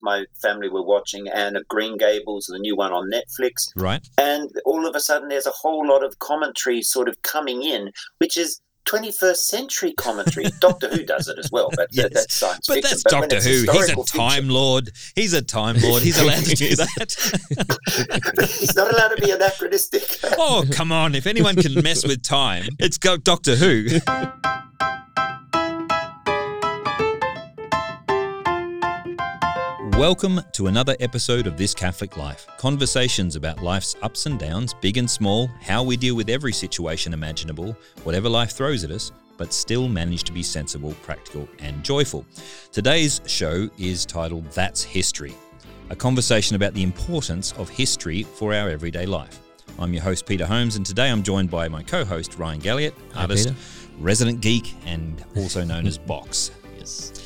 my family were watching Anne of Green Gables, the new one on Netflix. Right. And all of a sudden, there's a whole lot of commentary sort of coming in, which is 21st century commentary. Doctor Who does it as well, but Yes. that's science But fiction. that's But Doctor Who. He's a Time fiction- Lord. He's a Time Lord. He's allowed to do that. He's not allowed to be anachronistic. oh, come on. If anyone can mess with time, it's Doctor Who. Welcome to another episode of This Catholic Life. Conversations about life's ups and downs, big and small, how we deal with every situation imaginable, whatever life throws at us, but still manage to be sensible, practical, and joyful. Today's show is titled That's History, a conversation about the importance of history for our everyday life. I'm your host, Peter Holmes, and today I'm joined by my co host, Ryan Galliot, artist, resident geek, and also known as Box. Yes.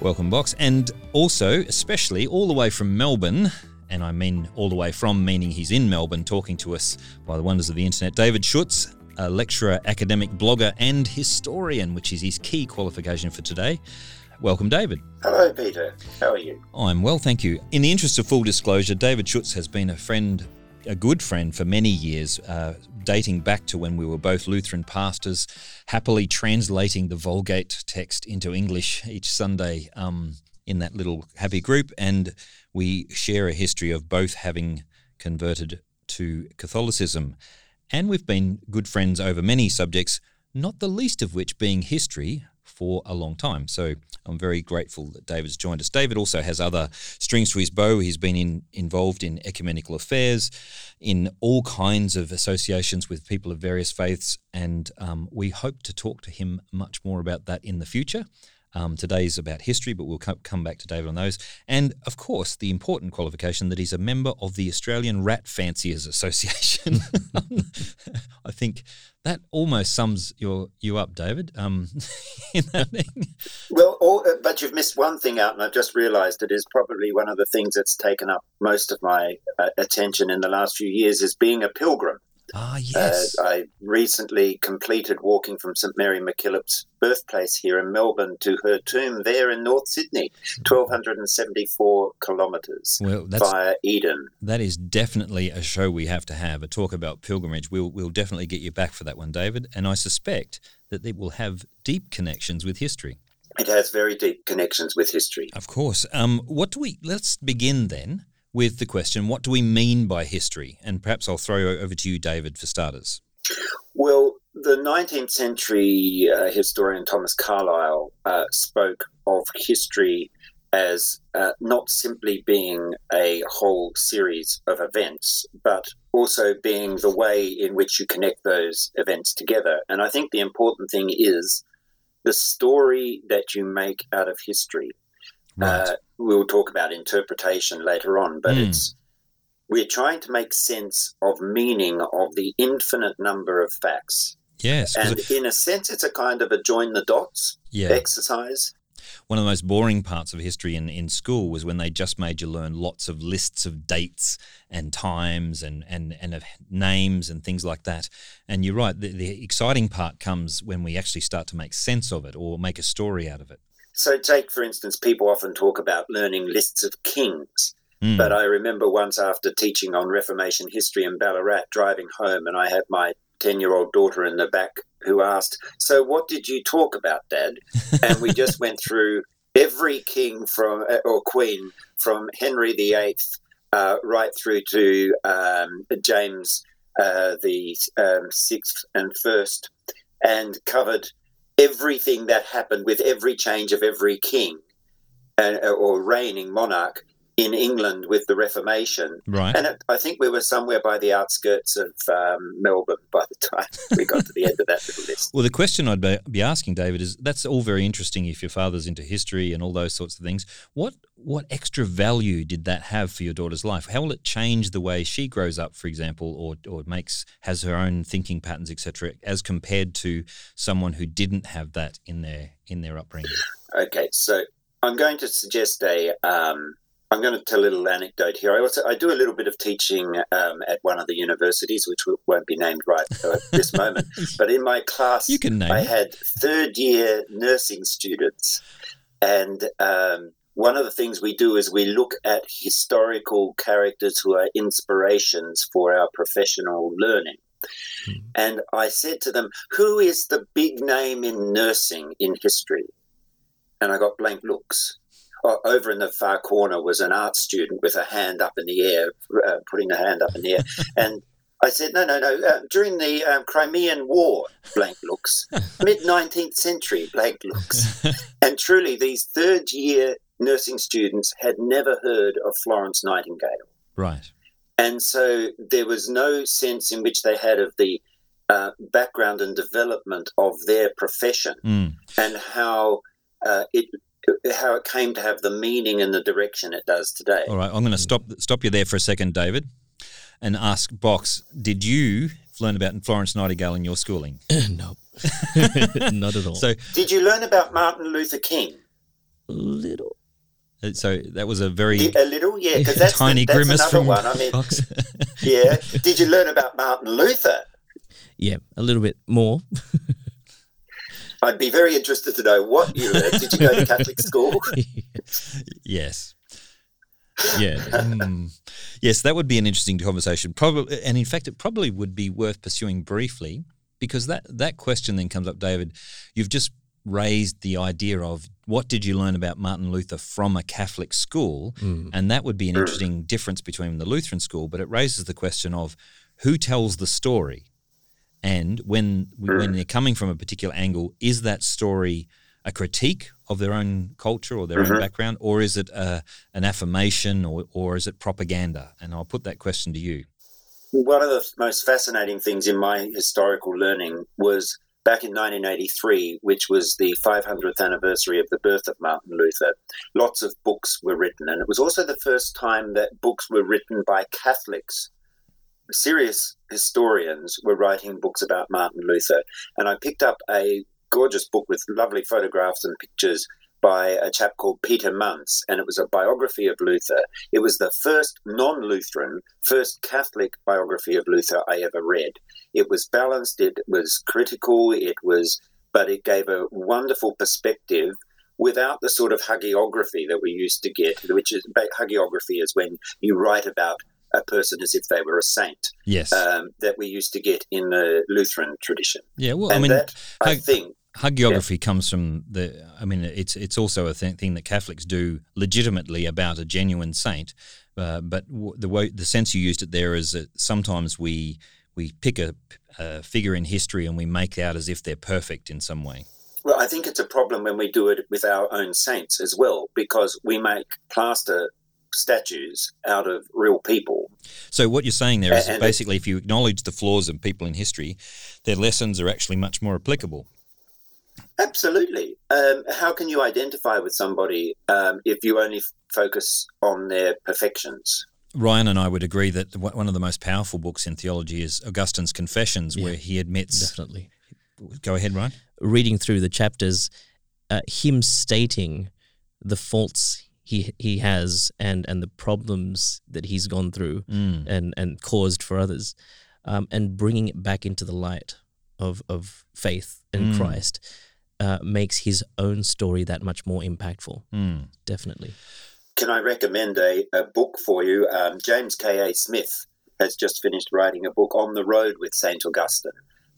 Welcome, Box. And also, especially all the way from Melbourne, and I mean all the way from, meaning he's in Melbourne talking to us by the wonders of the internet, David Schutz, a lecturer, academic blogger, and historian, which is his key qualification for today. Welcome, David. Hello, Peter. How are you? I'm well, thank you. In the interest of full disclosure, David Schutz has been a friend, a good friend for many years, uh, dating back to when we were both Lutheran pastors, happily translating the Vulgate text into English each Sunday um, in that little happy group. And we share a history of both having converted to Catholicism. And we've been good friends over many subjects, not the least of which being history for a long time. So I'm very grateful that David's joined us. David also has other strings to his bow. He's been in, involved in ecumenical affairs, in all kinds of associations with people of various faiths, and um, we hope to talk to him much more about that in the future. Um, today's about history, but we'll co- come back to David on those. And of course, the important qualification that he's a member of the Australian Rat Fanciers Association. I think that almost sums your you up, David. Um. Well, all, uh, but you've missed one thing out, and I've just realised it is probably one of the things that's taken up most of my uh, attention in the last few years is being a pilgrim. Ah, Uh, yes. I recently completed walking from St Mary MacKillop's birthplace here in Melbourne to her tomb there in North Sydney, 1,274 kilometres well, via Eden. that is definitely a show we have to have. A talk about pilgrimage. We'll we'll definitely get you back for that one, David. And I suspect that it will have deep connections with history. It has very deep connections with history. Of course. Um, what do we? Let's begin then with the question: What do we mean by history? And perhaps I'll throw over to you, David, for starters. Well, the 19th century uh, historian Thomas Carlyle uh, spoke of history as uh, not simply being a whole series of events, but also being the way in which you connect those events together. And I think the important thing is the story that you make out of history. Uh, we'll talk about interpretation later on, but Mm. it's we're trying to make sense of meaning of the infinite number of facts. Yes, And it- in a sense, it's a kind of a join the dots yeah. exercise. One of the most boring parts of history in, in school was when they just made you learn lots of lists of dates and times and, and, and of names and things like that. And you're right, the, the exciting part comes when we actually start to make sense of it or make a story out of it. So, take for instance, people often talk about learning lists of kings. Mm. But I remember once after teaching on Reformation history in Ballarat, driving home, and I had my 10 year old daughter in the back who asked, So, what did you talk about, Dad? And we just went through every king from uh, or queen from Henry VIII uh, right through to um, James uh, the um, sixth and first, and covered everything that happened with every change of every king uh, or reigning monarch in England with the Reformation. right. And it, I think we were somewhere by the outskirts of um, Melbourne by the time we got to the end of that little list. Well, the question I'd be asking, David, is that's all very interesting if your father's into history and all those sorts of things. What what extra value did that have for your daughter's life? How will it change the way she grows up, for example, or or makes has her own thinking patterns, etc., as compared to someone who didn't have that in their in their upbringing? Okay, so I'm going to suggest a. Um, I'm going to tell a little anecdote here. I also I do a little bit of teaching um, at one of the universities, which won't be named right at this moment. But in my class, You can name I it. had third year nursing students, and um, one of the things we do is we look at historical characters who are inspirations for our professional learning. Hmm. And I said to them, Who is the big name in nursing in history? And I got blank looks. Oh, over in the far corner was an art student with a hand up in the air, uh, putting a hand up in the air. and I said, no, no, no. Uh, during the um, Crimean War, blank looks. Mid 19th century, blank looks. and truly, these third year nursing students had never heard of Florence Nightingale. Right. And so there was no sense in which they had of the uh, background and development of their profession mm. and how uh, it how it came to have the meaning and the direction it does today. All right, I'm going to stop stop you there for a second, David, and ask Box: Did you learn about Florence Nightingale in your schooling? no, not at all. So, did you learn about Martin Luther King? Little. Uh, so that was a very a little, yeah, because that's tiny the, that's grimace another from one. I mean, Box. yeah. Did you learn about Martin Luther? Yeah, a little bit more. I'd be very interested to know what you learned. Did you go to Catholic school? yes. Yeah. Mm. Yes, that would be an interesting conversation. Probably, and in fact, it probably would be worth pursuing briefly because that that question then comes up, David. You've just raised the idea of what did you learn about Martin Luther from a Catholic school, Mm. and that would be an interesting difference between the Lutheran school. But it raises the question of who tells the story, and when when they're coming from a particular angle, is that story a critique of their own culture or their own background, or is it a, an affirmation, or or is it propaganda? And I'll put that question to you. One of the most fascinating things in my historical learning was back in 1983, which was the 500th anniversary of the birth of Martin Luther. Lots of books were written, and it was also the first time that books were written by Catholics. Serious historians were writing books about Martin Luther, and I picked up a gorgeous book with lovely photographs and pictures by a chap called Peter Manns, and it was a biography of Luther. It was the first non Lutheran, first Catholic biography of Luther I ever read. It was balanced, it was critical, it was, but it gave a wonderful perspective without the sort of hagiography that we used to get, which is hagiography is when you write about a person as if they were a saint. Yes. Um, that we used to get in the Lutheran tradition. yeah. Well, and I mean, that, I hag- think, hagiography comes from the. I mean, it's it's also a th- thing that Catholics do legitimately about a genuine saint. Uh, but w- the way the sense you used it there is that sometimes we we pick a, a figure in history and we make out as if they're perfect in some way. Well, I think it's a problem when we do it with our own saints as well, because we make plaster statues out of real people. So what you're saying there is And- and- basically, if you acknowledge the flaws of people in history, their lessons are actually much more applicable. Absolutely. Um, how can you identify with somebody um, if you only f- focus on their perfections? Ryan and I would agree that one one of the most powerful books in theology is Augustine's Confessions, Yeah, where he admits. Definitely. Go ahead, Ryan. Reading through the chapters, uh, him stating the faults he he has and and the problems that he's gone through Mm. and and caused for others, um, and bringing it back into the light of of faith in Mm. Christ uh, makes his own story that much more impactful. Mm. Definitely. Can I recommend a, a book for you? Um, James K.A. Smith has just finished writing a book on the road with St. Augustine.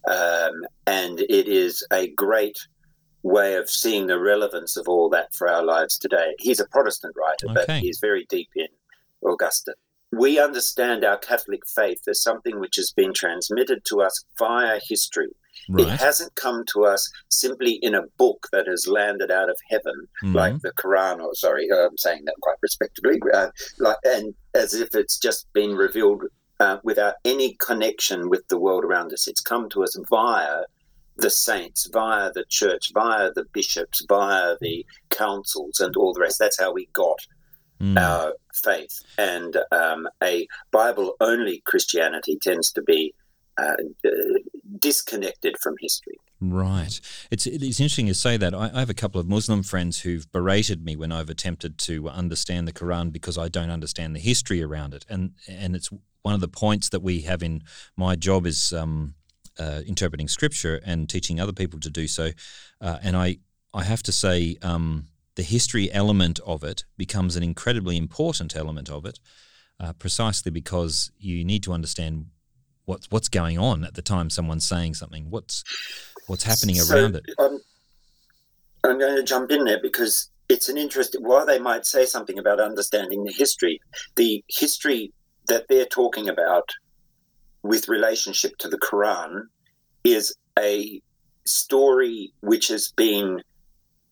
Um, and it is a great way of seeing the relevance of all that for our lives today. He's a Protestant writer, but he's very deep in Augustine. We understand our Catholic faith as something which has been transmitted to us via history. It hasn't come to us simply in a book that has landed out of heaven, Mhm. like the Quran, or sorry, I'm saying that quite respectably, uh, like, and as if it's just been revealed uh, without any connection with the world around us. It's come to us via the saints, via the church, via the bishops, via the councils, and all the rest. That's how we got Mm. our faith. And um, a Bible only Christianity tends to be uh, disconnected from history. Right. It's it's interesting you say that. I, I have a couple of Muslim friends who've berated me when I've attempted to understand the Quran because I don't understand the history around it, and and it's one of the points that we have in my job is um, uh, interpreting scripture and teaching other people to do so. Uh, and I I have to say. Um, the history element of it becomes an incredibly important element of it, uh, precisely because you need to understand what's what's going on at the time someone's saying something. What's what's happening So, around it? I'm, I'm going to jump in there because it's an interest. While they might say something about understanding the history, the history that they're talking about with relationship to the Quran is a story which has been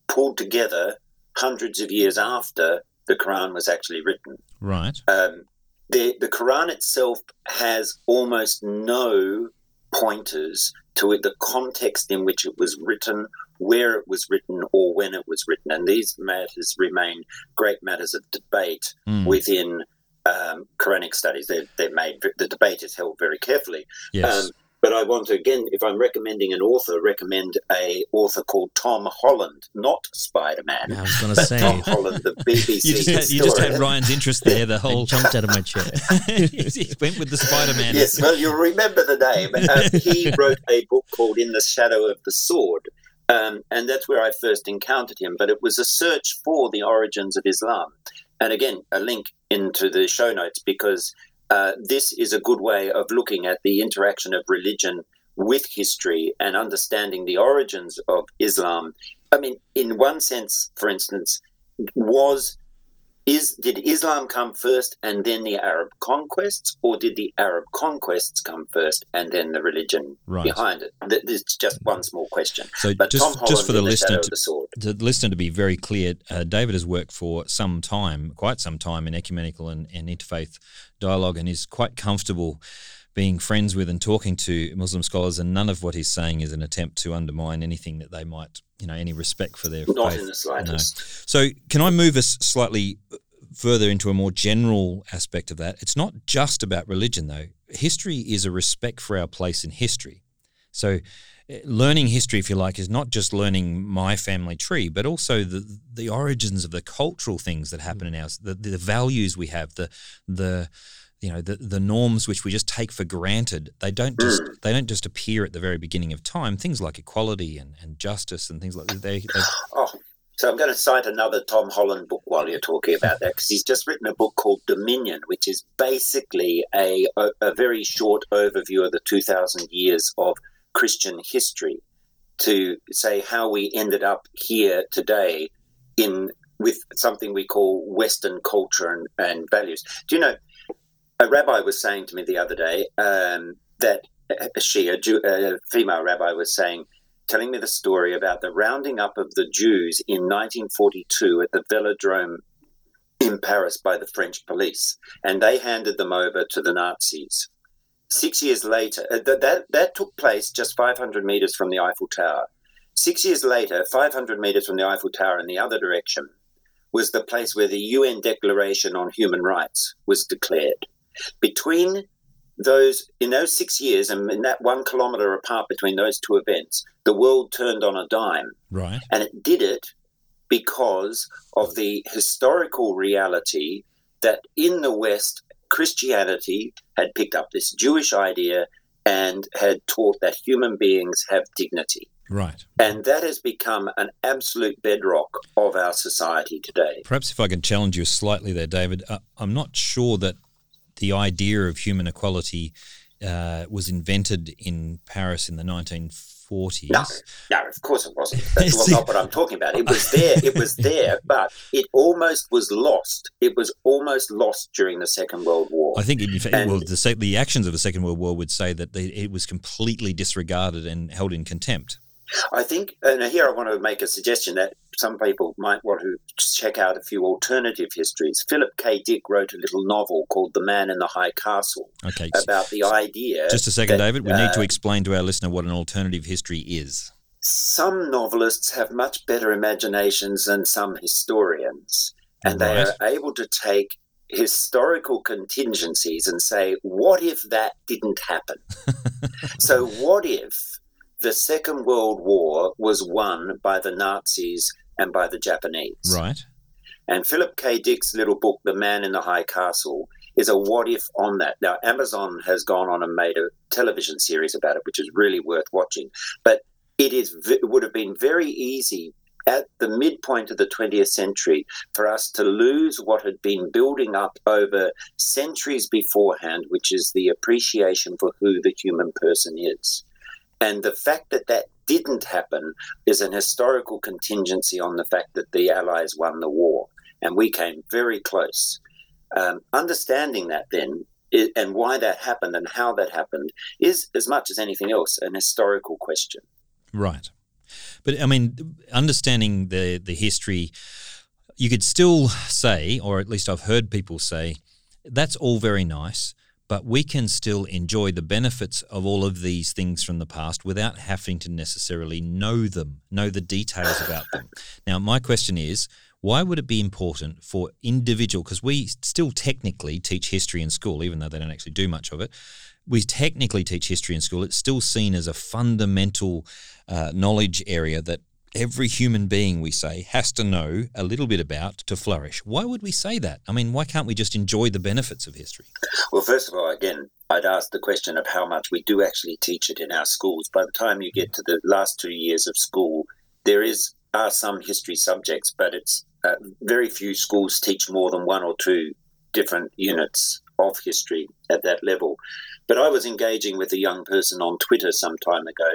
pulled together hundreds of years after the Quran was actually written. Right. Um, the, the Quran itself has almost no pointers to it, the context in which it was written, where it was written, or when it was written. And these matters remain great matters of debate Mm. within um, Quranic studies. They're, they're made, the debate is held very carefully. Yes. Um, but I want to again, if I'm recommending an author, recommend a author called Tom Holland, not Spider Man, I was going to say, Tom Holland, the BBC you just had, you just had. Ryan's interest there. The whole jumped out of my chair. he went with the Spider Man. Yes, well, you'll remember the name. Uh, he wrote a book called In the Shadow of the Sword, um, and that's where I first encountered him. But it was a search for the origins of Islam. And again, a link into the show notes because uh, this is a good way of looking at the interaction of religion with history and understanding the origins of Islam. I mean, in one sense, for instance, was is did Islam come first and then the Arab conquests, or did the Arab conquests come first and then the religion Right. behind it? Th- This just one small question. So But just just for the listener to, the to the listener to be very clear, uh, David has worked for some time, quite some time, in ecumenical and, and interfaith dialogue, and is quite comfortable being friends with and talking to Muslim scholars. And none of what he's saying is an attempt to undermine anything that they might, you know, any respect for their Not faith. in the slightest. So, can I move us slightly further into a more general aspect of that? It's not just about religion, though. History is a respect for our place in history. So, eh, learning history, if you like, is not just learning my family tree, but also the the origins of the cultural things that happen in ours, the, the values we have, the the you know the, the norms which we just take for granted they don't just they don't just appear at the very beginning of time things like equality and, and justice and things like that they, they Oh, so I'm going to cite another Tom Holland book while you're talking about that because he's just written a book called Dominion, which is basically a, a, a very short overview of the 2,000 years of Christian history to say how we ended up here today in with something we call Western culture and, and values. Do you know? A rabbi was saying to me the other day um, that she, a, Jew, a female rabbi, was saying telling me the story about the rounding up of the Jews in 1942 at the Velodrome in Paris by the French police, and they handed them over to the Nazis. Six years later, uh, that, that, that took place just 500 meters from the Eiffel Tower. Six years later, 500 meters from the Eiffel Tower in the other direction, was the place where the UN Declaration on Human Rights was declared. Between those in those six years and in that one kilometer apart between those two events, the world turned on a dime, right and it did it because of the historical reality that in the West, Christianity had picked up this Jewish idea and had taught that human beings have dignity. right And that has become an absolute bedrock of our society today. Perhaps if I can challenge you slightly there, David, uh, I'm not sure that the idea of human equality uh, was invented in Paris in the 1940s. No, no, of course it wasn't. That's not what I'm talking about. It was there, it was there, but it almost was lost. It was almost lost during the Second World War. I think, in fact, And- well, the, the actions of the Second World War would say that they, it was completely disregarded and held in contempt. I think, and here I want to make a suggestion that some people might want to check out a few alternative histories. Philip K. Dick wrote a little novel called The Man in the High Castle Okay, about the idea. just a second, that, David. We need to uh, explain to our listener what an alternative history is. some novelists have much better imaginations than some historians, and they are able to take historical contingencies and say, what if that didn't happen? so, what if the Second World War was won by the Nazis and by the Japanese? Right. And Philip K. Dick's little book, The Man in the High Castle, is a what if on that. Now, Amazon has gone on and made a television series about it, which is really worth watching. But it is it would have been very easy at the midpoint of the 20th century for us to lose what had been building up over centuries beforehand, which is the appreciation for who the human person is. And the fact that that didn't happen is an historical contingency on the fact that the Allies won the war. And we came very close. Um, understanding that then it, and why that happened and how that happened is, as much as anything else, an historical question. Right. But I mean, understanding the the history, you could still say, or at least I've heard people say, that's all very nice, but we can still enjoy the benefits of all of these things from the past without having to necessarily know them, know the details about them. Now, my question is, why would it be important for individual because we still technically teach history in school even though they don't actually do much of it we technically teach history in school it's still seen as a fundamental uh, knowledge area that every human being we say has to know a little bit about to flourish. Why would we say that? I mean why can't we just enjoy the benefits of history? Well first of all again i'd ask the question of how much we do actually teach it in our schools. By the time you get to the last two years of school there is are some history subjects but it's uh, very few schools teach more than one or two different units of history at that level. But I was engaging with a young person on Twitter some time ago,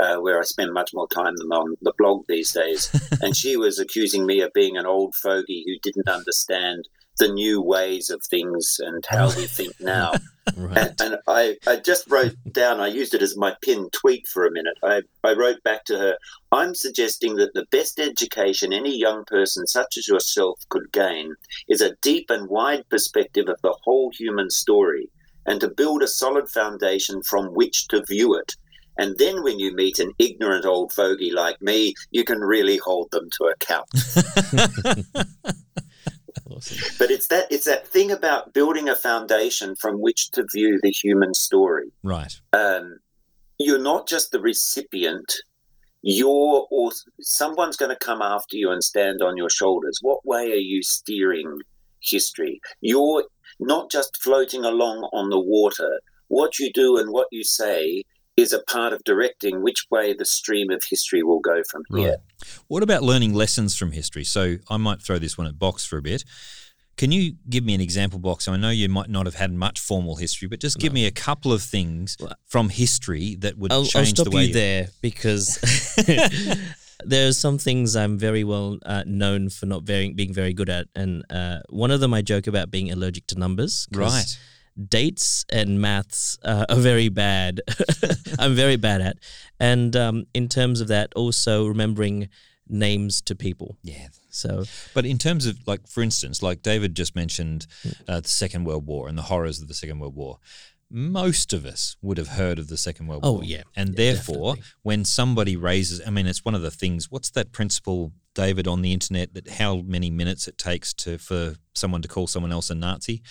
uh, where I spend much more time than on the blog these days. and she was accusing me of being an old fogey who didn't understand the new ways of things and how we think now. right. And, and, I, I just wrote down, I used it as my pinned tweet for a minute. I, I wrote back to her, I'm suggesting that the best education any young person such as yourself could gain is a deep and wide perspective of the whole human story and to build a solid foundation from which to view it. And then when you meet an ignorant old fogey like me, you can really hold them to account. awesome. But it's that it's that thing about building a foundation from which to view the human story. Right. Um, you're not just the recipient. You're or someone's going to come after you and stand on your shoulders. What way are you steering history? You're not just floating along on the water. What you do and what you say is a part of directing which way the stream of history will go from here. What about learning lessons from history? So I might throw this one at Box for a bit. Can you give me an example box? I know you might not have had much formal history, but just give no. me a couple of things from history that would I'll, change I'll stop the way you there because there are some things I'm very well uh, known for not very, being very good at, and uh, one of them I joke about being allergic to numbers. Right dates and maths uh, are very bad. I'm very bad at. And um, in terms of that, also remembering names to people. Yeah. So, but in terms of like, for instance, like David just mentioned, uh, the Second World War and the horrors of the Second World War. Most of us would have heard of the Second World oh, War. Oh yeah, and yeah, therefore, definitely. when somebody raises, I mean, it's one of the things. What's that principle, David, on the internet that how many minutes it takes to for someone to call someone else a Nazi?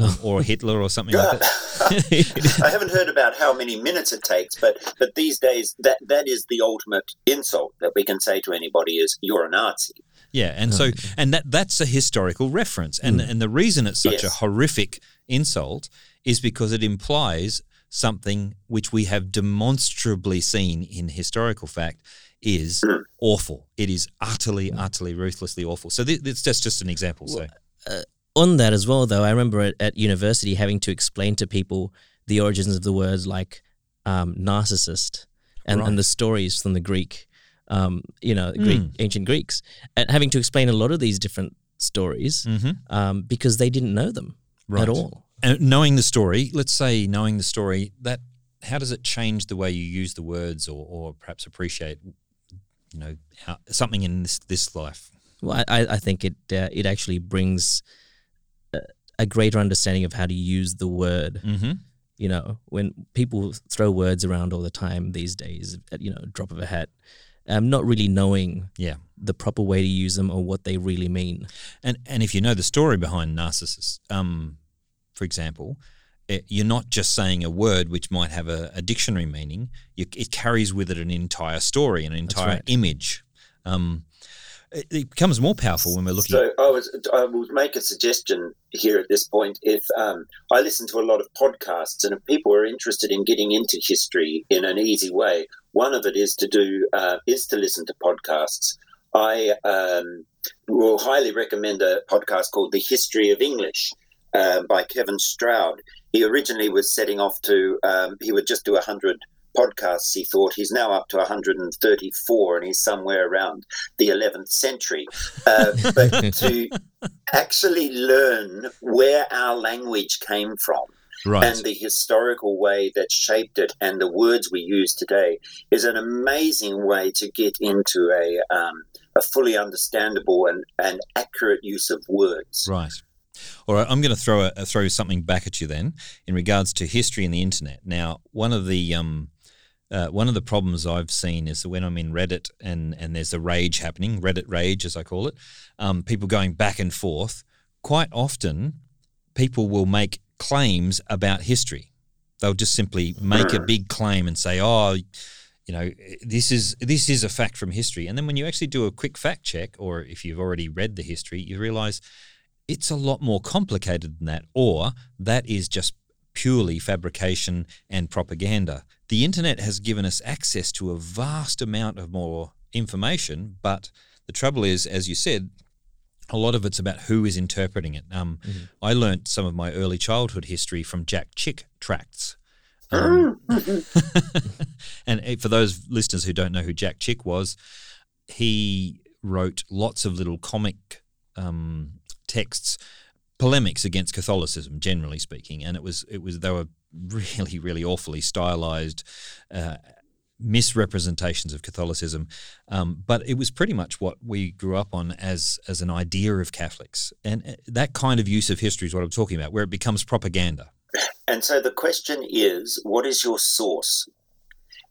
Um, or Hitler or something like that. I haven't heard about how many minutes it takes, but but these days that that is the ultimate insult that we can say to anybody is you're a Nazi. Yeah, and so and that that's a historical reference, and mm. and the reason it's such yes. a horrific insult is because it implies something which we have demonstrably seen in historical fact is mm. awful. It is utterly, utterly, ruthlessly awful. So th- that's just an example. So. Uh, on that as well, though, I remember at, at, university having to explain to people the origins of the words like um, narcissist and, right. and, the stories from the Greek, um, you know, Greek, mm. ancient Greeks, and having to explain a lot of these different stories mm-hmm. um, because they didn't know them right. at all. And knowing the story, let's say knowing the story, that how does it change the way you use the words or, or perhaps appreciate, you know, how, something in this this life? Well, I, I think it uh, it actually brings a greater understanding of how to use the word. Mm-hmm. You know, when people throw words around all the time these days, at you know, drop of a hat, um, not really knowing yeah the proper way to use them or what they really mean. And and if you know the story behind narcissists, um, for example, it, you're not just saying a word which might have a, a dictionary meaning. You, it carries with it an entire story, an entire right. image. Um, it, becomes more powerful when we're looking. So I was I make a suggestion here at this point. If um, I listen to a lot of podcasts, and if people are interested in getting into history in an easy way, one of it is to do uh, is to listen to podcasts. I um, will highly recommend a podcast called The History of English uh, by Kevin Stroud. He originally was setting off to, um, he would just do a 100 podcasts, he thought. He's now up to 134 and he's somewhere around the 11th century. Uh, but to actually learn where our language came from. Right. And the historical way that shaped it and the words we use today is an amazing way to get into a, um, a fully understandable and, and accurate use of words. Right. All right, I'm going to throw a, throw something back at you then in regards to history and the internet. Now, one of the um, uh, one of the problems I've seen is that when I'm in Reddit and and there's a rage happening, Reddit rage as I call it, um, people going back and forth. Quite often, people will make claims about history. They'll just simply make a big claim and say, "Oh." You know, this is this is a fact from history, and then when you actually do a quick fact check, or if you've already read the history, you realise it's a lot more complicated than that, or that is just purely fabrication and propaganda. The internet has given us access to a vast amount of more information, but the trouble is, as you said, a lot of it's about who is interpreting it. Um, mm-hmm. I learnt some of my early childhood history from Jack Chick tracts. Um, and eh, for those listeners who don't know who Jack Chick was, he wrote lots of little comic um, texts, polemics against Catholicism, generally speaking, and it was it was they were really really awfully stylized. Uh, misrepresentations of Catholicism, um, but it was pretty much what we grew up on as as an idea of Catholics, and uh, that kind of use of history is what I'm talking about, where it becomes propaganda. And so the question is, what is your source?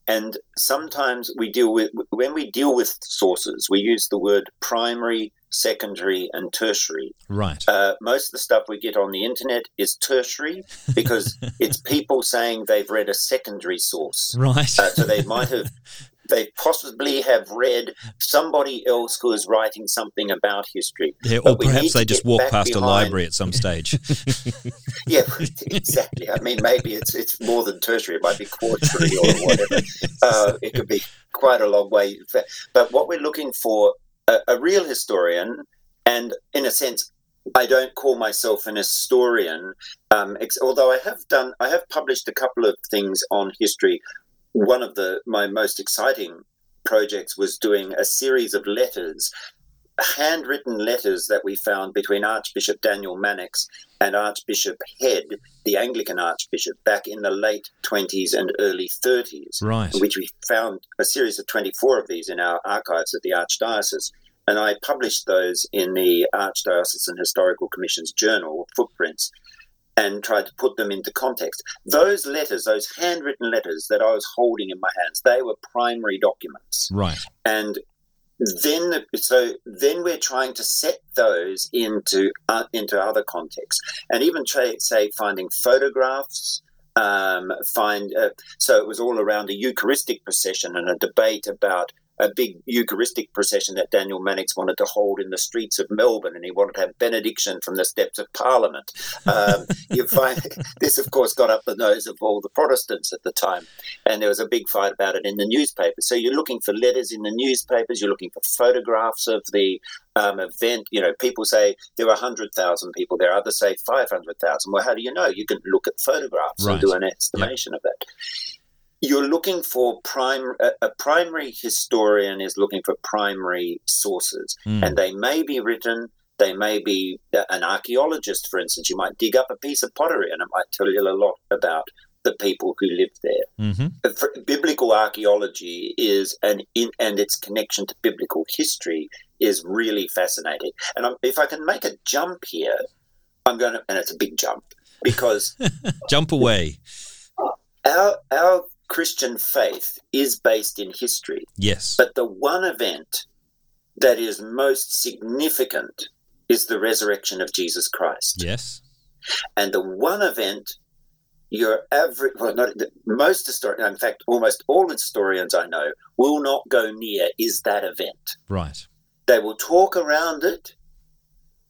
And sometimes we deal with when we deal with sources, we use the word primary, secondary, and tertiary. Right. Uh, most of the stuff we get on the internet is tertiary because it's people saying they've read a secondary source. Right. Uh, so they might have they possibly have read somebody else who is writing something about history. Yeah, or perhaps they just walk past behind. a library at some stage. yeah, exactly. I mean, maybe it's it's more than tertiary. It might be quaternary or whatever. Uh, it could be quite a long way. But what we're looking for a, a real historian, and in a sense, I don't call myself an historian, um, ex- although I have done, I have published a couple of things on history. One of the my most exciting projects was doing a series of letters, handwritten letters that we found between Archbishop Daniel Mannix and Archbishop Head, the Anglican Archbishop, back in the late 20s and early 30s. Right. which we found a series of 24 of these in our archives at the Archdiocese. And I published those in the Archdiocesan Historical Commission's journal, Footprints, and tried to put them into context. Those letters, those handwritten letters that I was holding in my hands, they were primary documents. Right. And then so then we're trying to set those into uh, into other contexts and even try, say finding photographs um, find uh, so it was all around a eucharistic procession and a debate about a big Eucharistic procession that Daniel Mannix wanted to hold in the streets of Melbourne, and he wanted to have benediction from the steps of Parliament. Um, you find this, of course, got up the nose of all the Protestants at the time, and there was a big fight about it in the newspapers. So you're looking for letters in the newspapers, you're looking for photographs of the um, event. You know, people say there were 100,000 people there, others say 500,000. Well, how do you know? You can look at photographs right. and do an estimation yep. of that you're looking for prime a, primary historian is looking for primary sources. Mm. and they may be written they may be an archaeologist for instance. You might dig up a piece of pottery and it might tell you a lot about the people who lived there. Mm-hmm. biblical archaeology is an in and its connection to biblical history is really fascinating. And I'm, if i can make a jump here i'm going to and it's a big jump because jump away. Our our Christian faith is based in history. Yes. But the one event that is most significant is the resurrection of Jesus Christ. Yes. And the one event your average, well, not most historians, in fact, almost all historians I know will not go near is that event. Right. They will talk around it,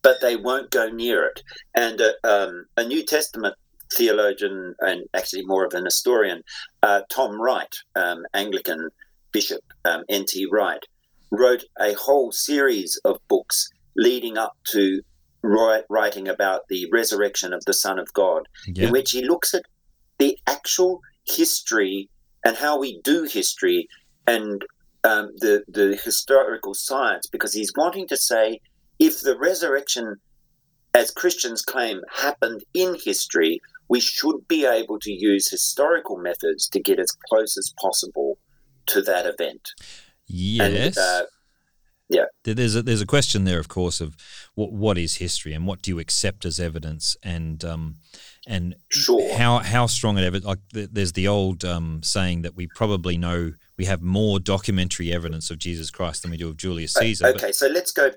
but they won't go near it. And uh, um, a New Testament theologian and actually more of an historian, uh, Tom Wright, um, Anglican bishop, um, N.T. Wright, wrote a whole series of books leading up to writing about the resurrection of the Son of God, Yeah. in which he looks at the actual history and how we do history and um, the the historical science, because he's wanting to say if the resurrection, as Christians claim, happened in history, we should be able to use historical methods to get as close as possible to that event. Yes. And, uh, There- there's a, there's a question there, of course, of what what is history and what do you accept as evidence, and um, and Sure. how how strong an evidence. Like there's the old um, saying that we probably know we have more documentary evidence of Jesus Christ than we do of Julius Caesar. but- okay, so let's go.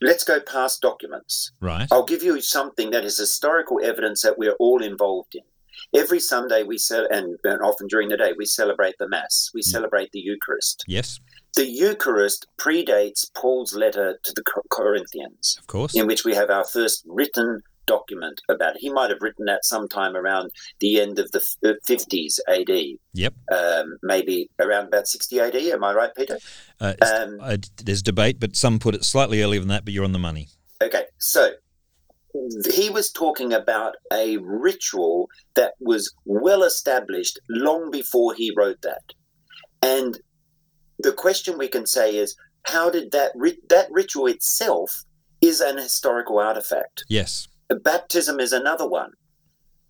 Let's go past documents. right. I'll give you something that is historical evidence that we're all involved in. Every Sunday we cel- and, and often during the day we celebrate the Mass. We mm. celebrate the Eucharist. Yes, The Eucharist predates Paul's letter to the Corinthians, of course. in which we have our first written document about it. He might have written that sometime around the end of the uh, 50s AD, Yep. um, maybe around about 60 AD. Am I right, Peter? Uh, Um, uh, there's debate, but some put it slightly earlier than that. But you're on the money. Okay, so he was talking about a ritual that was well established long before he wrote that. And the question we can say is how did that ri- that ritual itself is an historical artifact. Yes. Baptism is another one.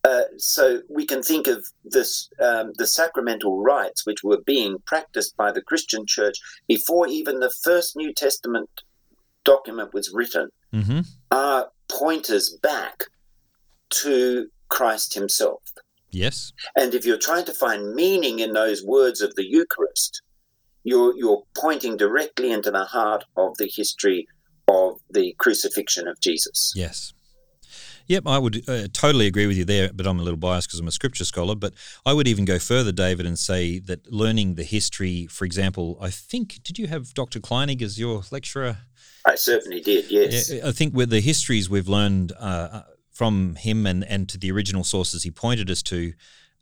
Uh, so we can think of this, um, the sacramental rites which were being practiced by the Christian Church before even the first New Testament document was written hmm are pointers back to Christ Himself. Yes. And if you're trying to find meaning in those words of the Eucharist, you're you're pointing directly into the heart of the history of the crucifixion of Jesus. Yes. Yep, I would uh, totally agree with you there, but I'm a little biased because I'm a scripture scholar. But I would even go further, David, and say that learning the history, for example, I think, did you have Dr. Kleinig as your lecturer? I certainly did. Yes. Yeah, I think with the histories we've learned uh, from him and, and to the original sources he pointed us to,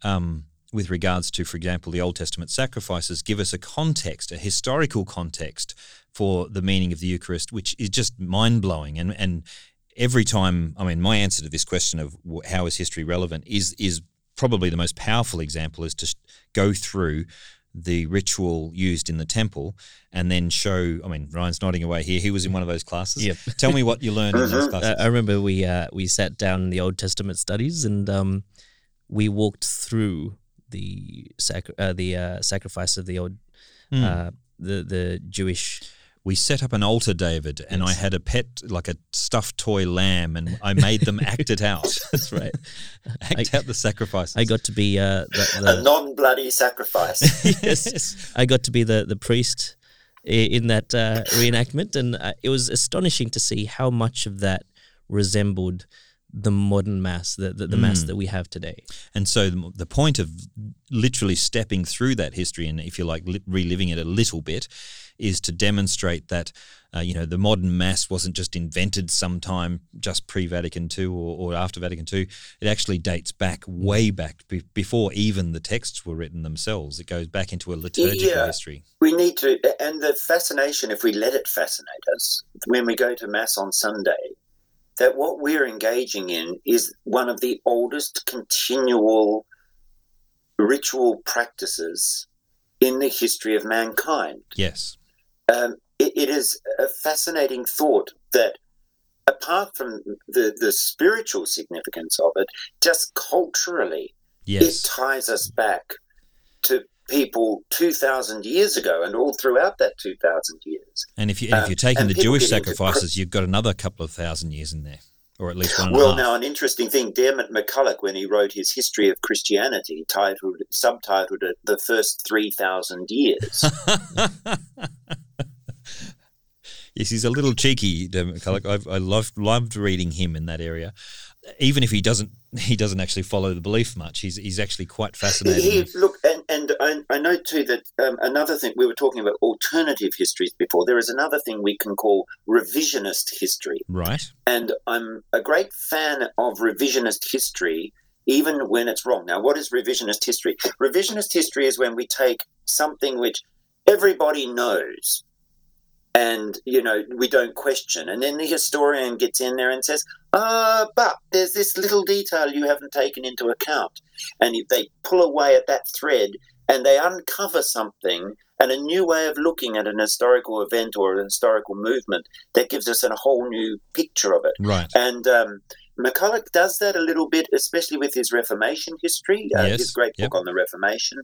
um, with regards to, for example, the Old Testament sacrifices, give us a context, a historical context for the meaning of the Eucharist, which is just mind blowing. And and every time, I mean, my answer to this question of how is history relevant is is probably the most powerful example is to go through the ritual used in the temple and then show. I mean, Ryan's nodding away here. He was in one of those classes. Yep. Tell me what you learned in those classes. Uh, I remember we uh, we sat down in the Old Testament studies and um, we walked through the sac- uh, the uh, sacrifice of the old uh, the the Jewish. We set up an altar, David, and I had a pet, like a stuffed toy lamb, and I made them act it out. That's right. act out the sacrifices. I got to be uh, the, A non-bloody sacrifice. yes, I got to be the the priest in that uh, reenactment, and uh, it was astonishing to see how much of that resembled the modern mass, the the, the mass Mm. that we have today. And so the, the point of literally stepping through that history and, if you like, li- reliving it a little bit, is to demonstrate that, uh, you know, the modern mass wasn't just invented sometime just pre-Vatican II or, or after Vatican II. It actually dates back way back be- before even the texts were written themselves. It goes back into a liturgical Yeah. history. we need to, and the fascination, if we let it fascinate us, when we go to Mass on Sunday, that what we're engaging in is one of the oldest continual ritual practices in the history of mankind. Yes. Um, it, it is a fascinating thought that, apart from the, the spiritual significance of it, just culturally, it ties us back to people 2,000 years ago and all throughout that 2,000 years. And if, you, and if Um, you're taking and the Jewish sacrifices, you've got another couple of thousand years in there, or at least one and Well, half. now, an interesting thing Diarmaid MacCulloch, when he wrote his History of Christianity, titled, subtitled it The First 3,000 Years. yes, he's a little cheeky, Diarmaid MacCulloch. I've, I loved, loved reading him in that area. Even if he doesn't, he doesn't actually follow the belief much. He's he's actually quite fascinating. He, look, and, and I, I know too that um, another thing, we were talking about alternative histories before. There is another thing we can call revisionist history. right? And I'm a great fan of revisionist history, even when it's wrong. Now, what is revisionist history? Revisionist history is when we take something which everybody knows and you know we don't question. And then the historian gets in there and says uh, but there's this little detail you haven't taken into account. And if they pull away at that thread and they uncover something and a new way of looking at an historical event or a historical movement that gives us a whole new picture of it. Right. And um, MacCulloch does that a little bit, especially with his Reformation history, uh, Yes, his great yep. book on the Reformation.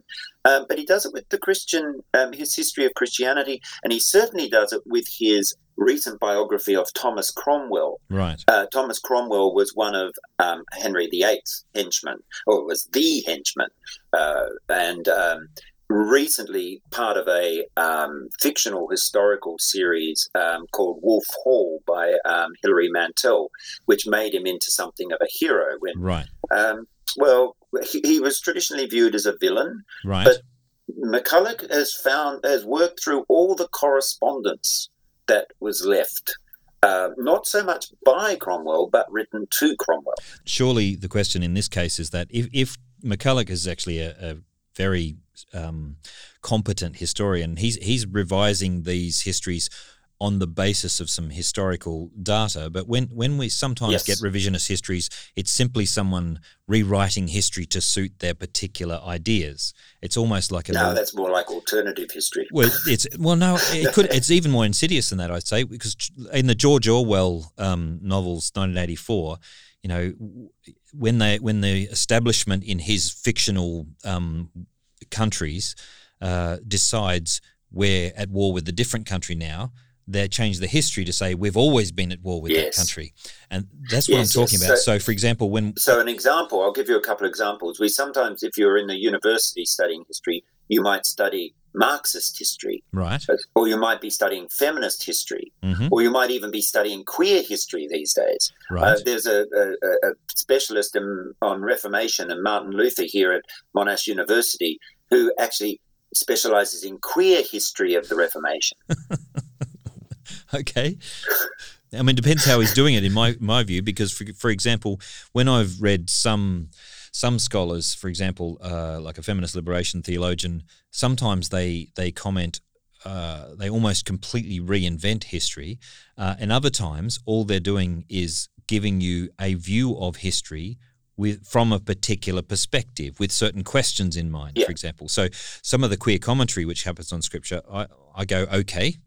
Um, but he does it with the Christian, um, his history of Christianity, and he certainly does it with his recent biography of Thomas Cromwell. right Uh, Thomas Cromwell was one of um, Henry VIII's henchmen, or was the henchman, uh, and um, recently part of a um, fictional historical series um, called Wolf Hall by um, Hilary Mantel, which made him into something of a hero. When, right um, well, he, he was traditionally viewed as a villain. right But- MacCulloch has found has worked through all the correspondence that was left. Uh, not so much by Cromwell, but written to Cromwell. surely the question in this case is that if, if MacCulloch is actually a, a very um, competent historian, he's he's revising these histories on the basis of some historical data. But when when we sometimes Yes. get revisionist histories, it's simply someone rewriting history to suit their particular ideas. It's almost like a No, that's more like alternative history. well, it's well, no, it could. It's even more insidious than that, I'd say, because in the George Orwell um, novels, 1984, you know, when they when the establishment in his fictional um, countries uh, decides we're at war with a different country now. They change the history to say we've always been at war with that country, and that's what Yes, I'm talking yes. about. So- So, for example, when So, an example, I'll give you a couple of examples. We sometimes, if you're in the university studying history, you might study Marxist history, right, or you might be studying feminist history, hmm or you might even be studying queer history these days. right, Uh, there's a, a, a specialist in, on Reformation and Martin Luther here at Monash University who actually specializes in queer history of the Reformation. Okay. I mean, depends how he's doing it, in my my view. Because, for for example, when I've read some some scholars, for example, uh, like a feminist liberation theologian, sometimes they they comment. Uh, they almost completely reinvent history, uh, and other times all they're doing is giving you a view of history with from a particular perspective, with certain questions in mind. Yeah. For example, so some of the queer commentary which happens on scripture, I, I go okay,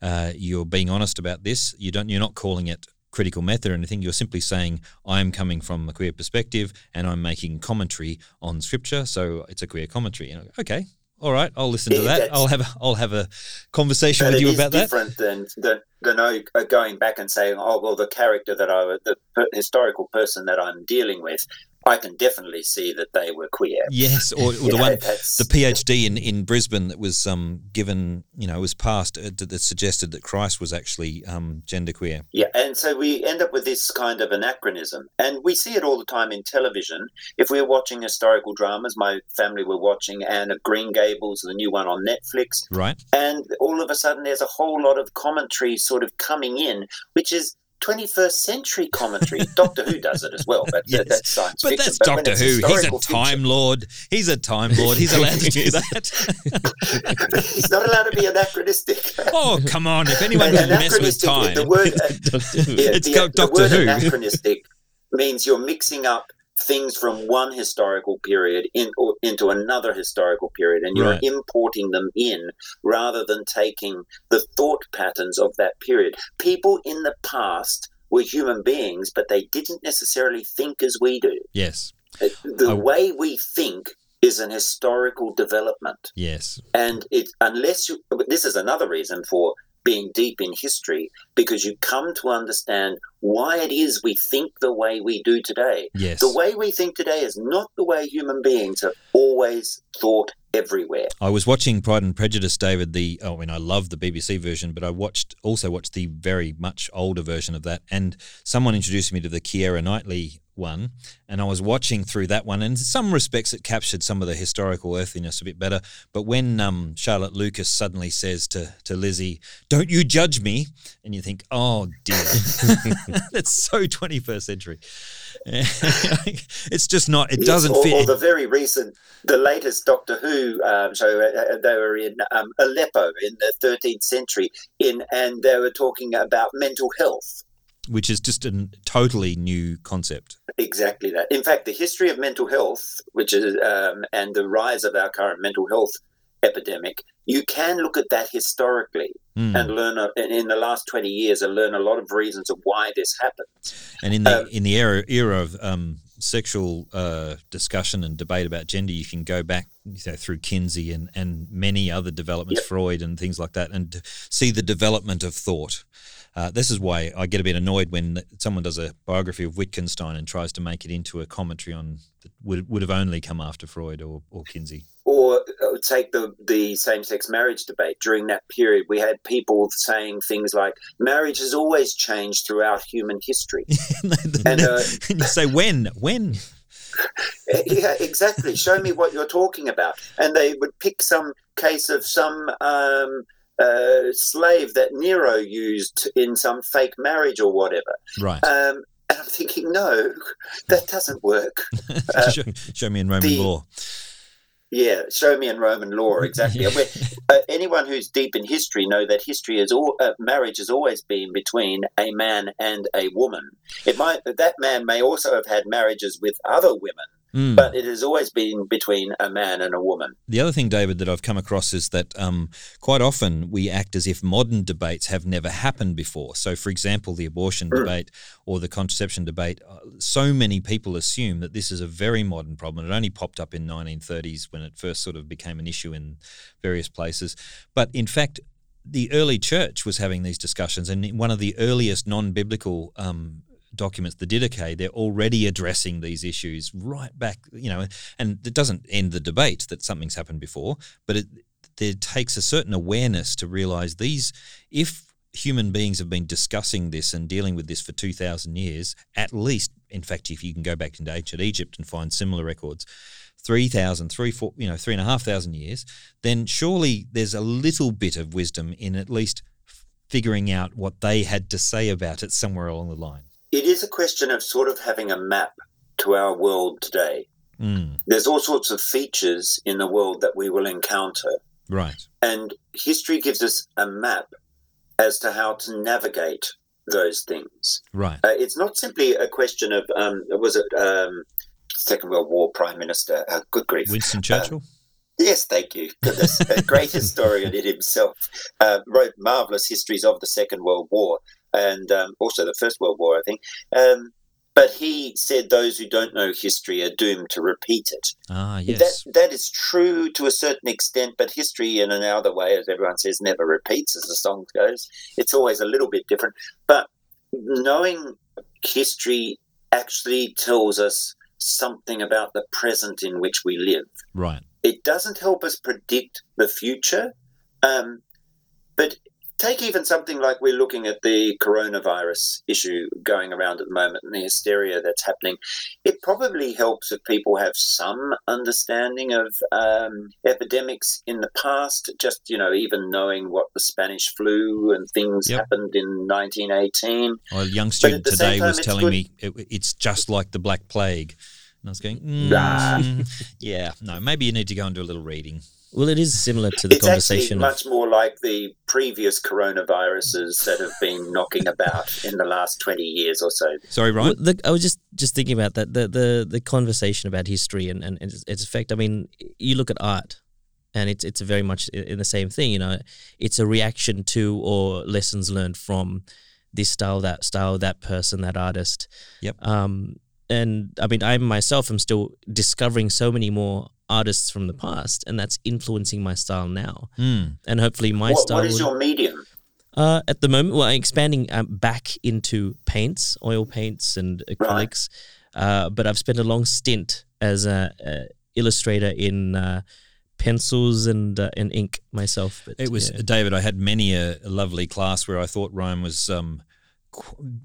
uh, you're being honest about this. You don't. You're not calling it critical method or anything. You're simply saying I'm coming from a queer perspective and I'm making commentary on scripture. So it's a queer commentary. And I go, okay, all right, I'll listen to Yeah, that. I'll have a, I'll have a conversation with you about that. different than, than, than uh, going back and saying, oh, well, the character that I, the historical person that I'm dealing with, I can definitely see that they were queer. Yes, or, or the know, one the PhD in, in Brisbane that was um, given, you know, was passed uh, that suggested that Christ was actually um, genderqueer. Yeah, and so we end up with this kind of anachronism. And we see it all the time in television. If we're watching historical dramas, my family were watching Anne of Green Gables, the new one on Netflix, Right? and all of a sudden there's a whole lot of commentary sort of coming in, which is 21st century commentary. Doctor Who does it as well, but Yes. that's science But fiction. that's when Doctor Who. He's a time fiction- lord. He's a time lord. He's allowed to do that. He's not allowed to be anachronistic. oh, come on. If anyone can mess with time. The word, Yeah, It's the, got the Doctor word Who. anachronistic means you're mixing up things from one historical period in, or, into another historical period, and you're Right. importing them in rather than taking the thought patterns of that period. People in the past were human beings, but they didn't necessarily think as we do. Yes. Uh, the I- way we think is an historical development Yes. and it unless you this is another reason for being deep in history because you come to understand why it is we think the way we do today Yes. the way we think today is not the way human beings have always thought everywhere I was watching Pride and Prejudice, David. The oh, I mean, I love the BBC version, but I watched also watched the very much older version of that. And someone introduced me to the Keira Knightley one, and I was watching through that one. And in some respects, it captured some of the historical earthiness a bit better. But when um, Charlotte Lucas suddenly says to to Lizzie, "Don't you judge me," and you think, "Oh dear, That's so 21st century. it's just not. It Yes, doesn't or, fit. or the very recent, the latest Doctor Who um, show. Uh, uh, they were in um, Aleppo in the 13th century, in and they were talking about mental health. which is just a totally new concept. Exactly that. In fact, the history of mental health, which is um, and the rise of our current mental health epidemic, you can look at that historically Mm. and learn a, in in the last 20 years and learn a lot of reasons of why this happened. And in the Um, in the era era of um, sexual uh, discussion and debate about gender, you can go back you know, through Kinsey and, and many other developments, Yep. Freud and things like that, and see the development of thought. Uh, this is why I get a bit annoyed when someone does a biography of Wittgenstein and tries to make it into a commentary on that would would have only come after Freud or, or Kinsey. Or uh, take the, the same sex marriage debate. During that period, we had people saying things like, marriage has always changed throughout human history. And, uh, and you say when when yeah, exactly. Show me what you're talking about. And they would pick some case of some um, uh, slave that Nero used in some fake marriage or whatever. right. Um, and I'm thinking, no, that doesn't work. uh, show, show me in Roman the- law. Yeah, show me in Roman law exactly. Yeah. Uh, anyone who's deep in history know that history is all uh, marriage has always been between a man and a woman. It might that man may also have had marriages with other women, Mm. but it has always been between a man and a woman. The other thing, David, that I've come across is that um, quite often we act as if modern debates have never happened before. So, for example, the abortion Mm. debate or the contraception debate, uh, so many people assume that this is a very modern problem. It only popped up in 1930s when it first sort of became an issue in various places. But in fact, the early church was having these discussions, and one of the earliest non-biblical um, documents, the Didache, they're already addressing these issues right back, you know, and it doesn't end the debate that something's happened before, but it there takes a certain awareness to realize these if human beings have been discussing this and dealing with this for 2000 years at least in fact if you can go back into ancient egypt and find similar records 3000 three four you know three and a half thousand years then surely there's a little bit of wisdom in at least figuring out what they had to say about it somewhere along the line It is a question of sort of having a map to our world today. mm, There's all sorts of features in the world that we will encounter, right and history gives us a map as to how to navigate those things. right Uh, it's not simply a question of um, was it um, Second World War Prime Minister? Uh, good grief! winston churchill Yes, thank you. Goodness, a great historian in himself. Uh, wrote marvelous histories of the Second World War and um, also the First World War, I think. Um, but he said those who don't know history are doomed to repeat it. ah yes That that is true to a certain extent, but history in another way, as everyone says, never repeats, as the song goes. It's always a little bit different. But knowing history actually tells us something about the present in which we live. right It doesn't help us predict the future, um, but take even something like we're looking at the coronavirus issue going around at the moment and the hysteria that's happening. It probably helps if people have some understanding of um, epidemics in the past, just, you know, even knowing what the Spanish flu and things Yep. happened in 1918. Well, a young student today time, was telling good- me it, it's just like the Black Plague. And I was going, Nah. mm, yeah, no, maybe you need to go and do a little reading. Well, it is similar to the it's actually conversation. of- much more like the previous coronaviruses that have been knocking about in the last 20 years or so. Sorry, Well, the, I was just just thinking about that the the the conversation about history and and its, its effect. I mean, you look at art, and it's it's very much in the same thing. You know, it's a reaction to or lessons learned from this style, that style, that person, that artist. Yep. Um, and I mean, I myself am still discovering so many more artists from the past, and that's influencing my style now. Mm, And hopefully, my What, style. what is will- your medium? uh, at the moment, well, I'm expanding um, back into paints, oil paints, and acrylics. Uh, but I've spent a long stint as a, a illustrator in uh, pencils and uh, and ink myself. But it was yeah. David. I had many a, a lovely class where I thought Ryan was um,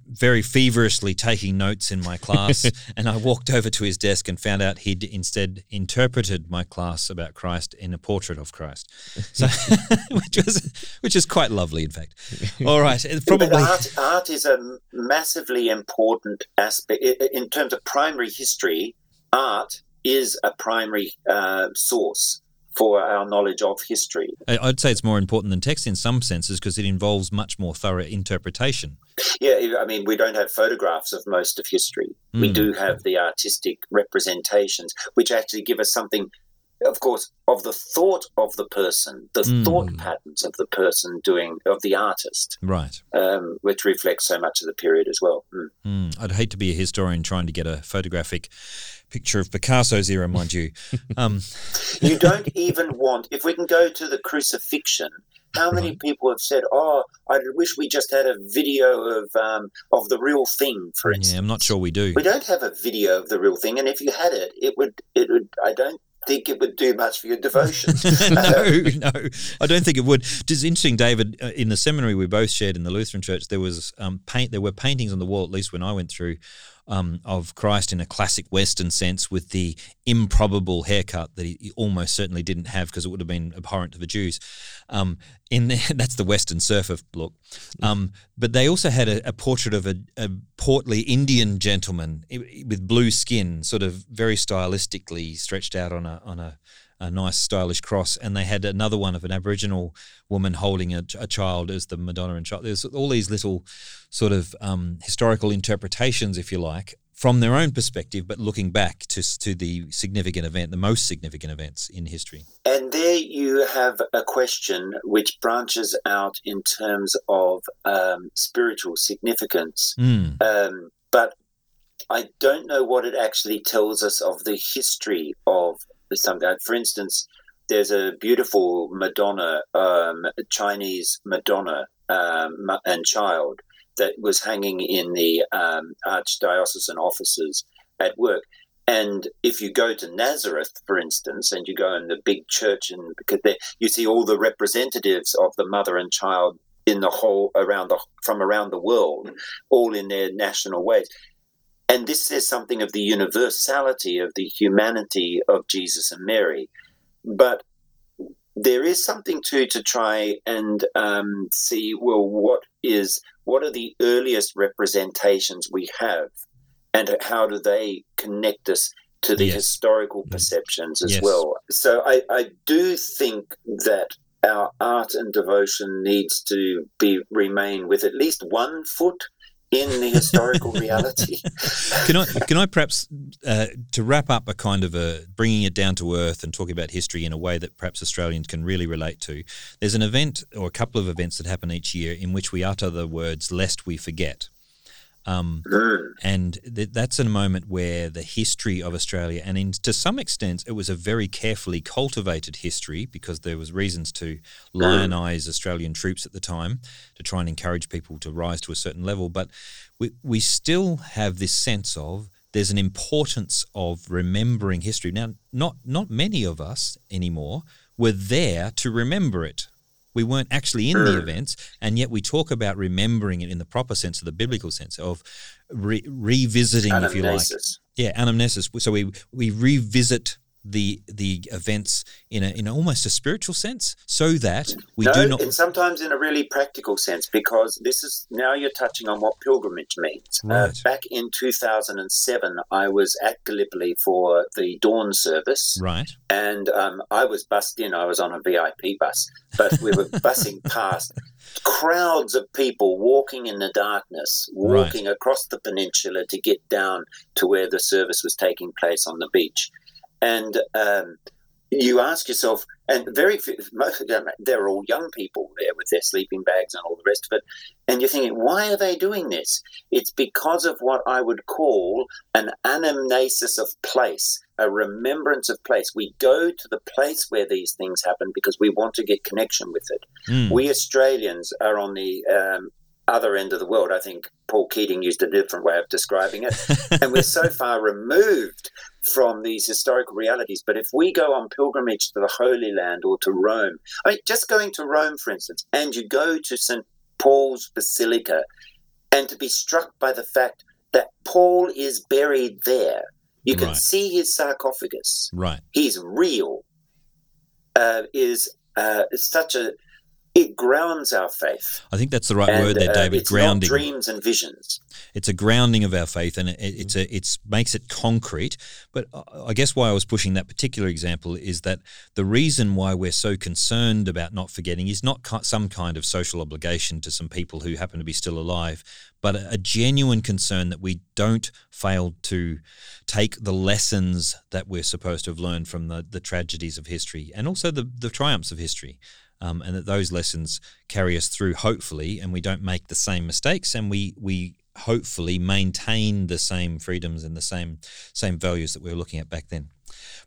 very feverishly taking notes in my class, and I walked over to his desk and found out he'd instead interpreted my class about Christ in a portrait of Christ, so which was which is quite lovely, in fact. All right, probably art, art is a massively important aspect in terms of primary history. Art is a primary uh, source for our knowledge of history. I'd say it's more important than text in some senses because it involves much more thorough interpretation. Yeah, I mean, we don't have photographs of most of history. Mm. We hmm. do have the artistic representations, which actually give us something, of course, of the thought of the person, the mm. thought patterns of the person doing, of the artist. Right. Um, which reflects so much of the period as well. Mm. I'd hate to be a historian trying to get a photographic picture of Picasso's era, mind you. Um, you don't even want, if we can go to the crucifixion, how many right. people have said, "Oh, I wish we just had a video of um, of the real thing"? For instance, yeah, I'm not sure we do. We don't have a video of the real thing, and if you had it, it would it would. I don't think it would do much for your devotion. no, no, I don't think it would. It's interesting, David. Uh, in the seminary we both shared in the Lutheran Church, there was um, paint. There were paintings on the wall, at least when I went through, um, of Christ in a classic Western sense with the improbable haircut that he almost certainly didn't have because it would have been abhorrent to the Jews. Um, in that's the Western surfer look. Um, but they also had a, a portrait of a, a, portly Indian gentleman with blue skin, sort of very stylistically stretched out on a on a a nice stylish cross, and they had another one of an Aboriginal woman holding a, a child as the Madonna and child. There's all these little sort of um, historical interpretations, if you like, from their own perspective, but looking back to to the significant event, the most significant events in history. And there you have a question which branches out in terms of um, spiritual significance, mm. um, but I don't know what it actually tells us of the history of For instance, there's a beautiful Madonna, um, Chinese Madonna um, and child that was hanging in the um, archdiocesan offices at work. And if you go to Nazareth, for instance, and you go in the big church, and because there, you see all the representatives of the mother and child in the whole around the from around the world, all in their national ways. And this says something of the universality of the humanity of Jesus and Mary. But there is something too to try and um, see well what is what are the earliest representations we have and how do they connect us to the yes. historical mm. perceptions as yes. well so I, I do think that our art and devotion needs to be remain with at least one foot in the historical reality. can I can I perhaps uh, to wrap up a kind of a bringing it down to earth and talking about history in a way that perhaps Australians can really relate to? There's an event or a couple of events that happen each year in which we utter the words "lest we forget." Um, mm. And th- that's a moment where the history of Australia, and in, to some extent, it was a very carefully cultivated history because there was reasons to mm. lionize Australian troops at the time to try and encourage people to rise to a certain level. But we, we still have this sense of there's an importance of remembering history. Now, not not many of us anymore were there to remember it we weren't actually in the events, and yet we talk about remembering it in the proper sense of the biblical sense of re- revisiting, anamnesis. if you like. Yeah, anamnesis. So we we revisit the the events in a in almost a spiritual sense, so that we no, do not. And sometimes in a really practical sense, because this is now you're touching on what pilgrimage means. Uh, right. Uh, back in 2007, I was at Gallipoli for the dawn service. Right. And um, I was bussed in. I was on a VIP bus, but we were bussing past crowds of people walking in the darkness, walking right. across the peninsula to get down to where the service was taking place on the beach and um, you ask yourself, and very most of them, they're all young people there with their sleeping bags and all the rest of it, and you're thinking, why are they doing this? It's because of what I would call an anamnesis of place, a remembrance of place. We go to the place where these things happen because we want to get connection with it. Mm. We Australians are on the um, other end of the world. I think Paul Keating used a different way of describing it. and we're so far removed from these historical realities. But if we go on pilgrimage to the Holy Land or to Rome, I mean, just going to Rome, for instance, and you go to St. Paul's Basilica, and to be struck by the fact that Paul is buried there. You can Right. see his sarcophagus. Right. He's real. Uh, is uh, such a it grounds our faith. I think that's the right And, word there, uh, David. it's grounding. dreams and visions. It's a grounding of our faith, and it, it's a it's makes it concrete. But I guess why I was pushing that particular example is that the reason why we're so concerned about not forgetting is not some kind of social obligation to some people who happen to be still alive, but a, a genuine concern that we don't fail to take the lessons that we're supposed to have learned from the, the tragedies of history and also the, the triumphs of history. Um, and that those lessons carry us through, hopefully, and we don't make the same mistakes, and we we hopefully maintain the same freedoms and the same same values that we were looking at back then.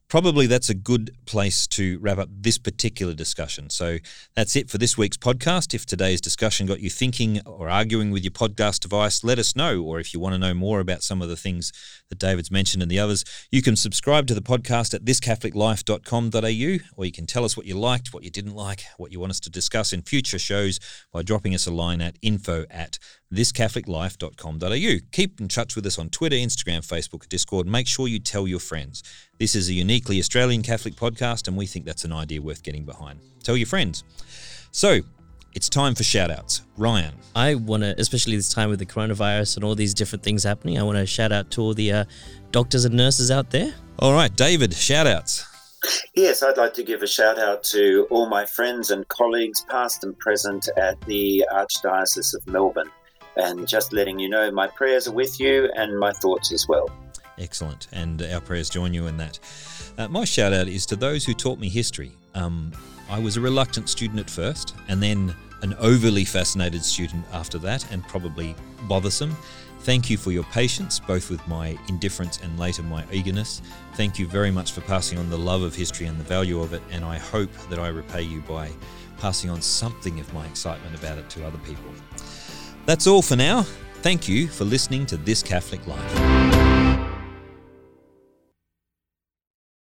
Probably that's a good place to wrap up this particular discussion. So that's it for this week's podcast. If today's discussion got you thinking or arguing with your podcast device, let us know. Or if you want to know more about some of the things that David's mentioned and the others, you can subscribe to the podcast at thiscatholiclife.com.au, or you can tell us what you liked, what you didn't like, what you want us to discuss in future shows by dropping us a line at info at thiscatholiclife.com.au. Keep in touch with us on Twitter, Instagram, Facebook, Discord. Make sure you tell your friends. This is a uniquely Australian Catholic podcast, and we think that's an idea worth getting behind. Tell your friends. So, it's time for shout outs. Ryan. I want to, especially this time with the coronavirus and all these different things happening, I want to shout out to all the uh, doctors and nurses out there. All right, David, shout outs. Yes, I'd like to give a shout out to all my friends and colleagues, past and present, at the Archdiocese of Melbourne. And just letting you know, my prayers are with you and my thoughts as well. Excellent. And our prayers join you in that. Uh, my shout out is to those who taught me history. Um, I was a reluctant student at first, and then an overly fascinated student after that, and probably bothersome. Thank you for your patience, both with my indifference and later my eagerness. Thank you very much for passing on the love of history and the value of it, and I hope that I repay you by passing on something of my excitement about it to other people. That's all for now. Thank you for listening to This Catholic Life.